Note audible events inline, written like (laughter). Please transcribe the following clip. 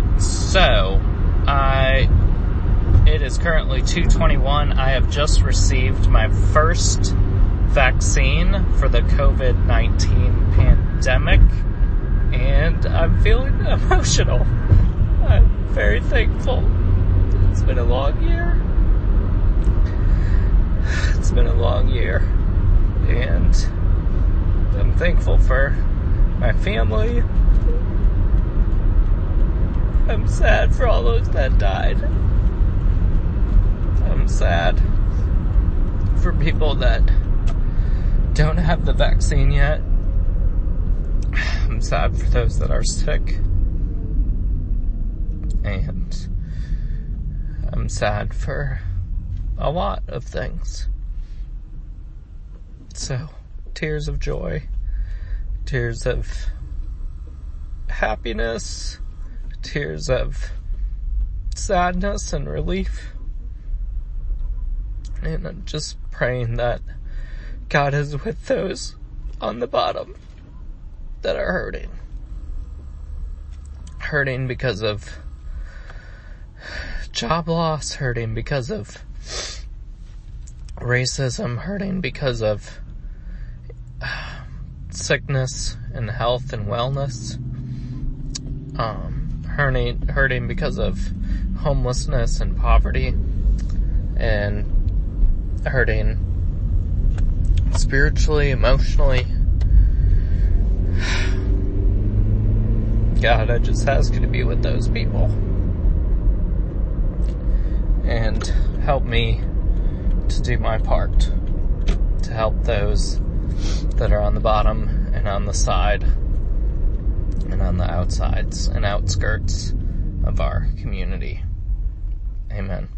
right, so I it is currently 221. I have just received my first vaccine for the COVID-19 pandemic and I'm feeling (laughs) emotional. I'm very thankful. It's been a long year. It's been a long year and I'm thankful for my family, I'm sad for all those that died. I'm sad for people that don't have the vaccine yet. I'm sad for those that are sick. And I'm sad for a lot of things. So, tears of joy, tears of happiness, tears of sadness and relief. And I'm just praying that God is with those on the bottom that are hurting. Hurting because of job loss, hurting because of racism, hurting because of sickness and health and wellness. Um, hurting, hurting because of homelessness and poverty and hurting spiritually, emotionally. God, I just ask you to be with those people. And help me to do my part to help those that are on the bottom and on the side and on the outsides and outskirts of our community. Amen.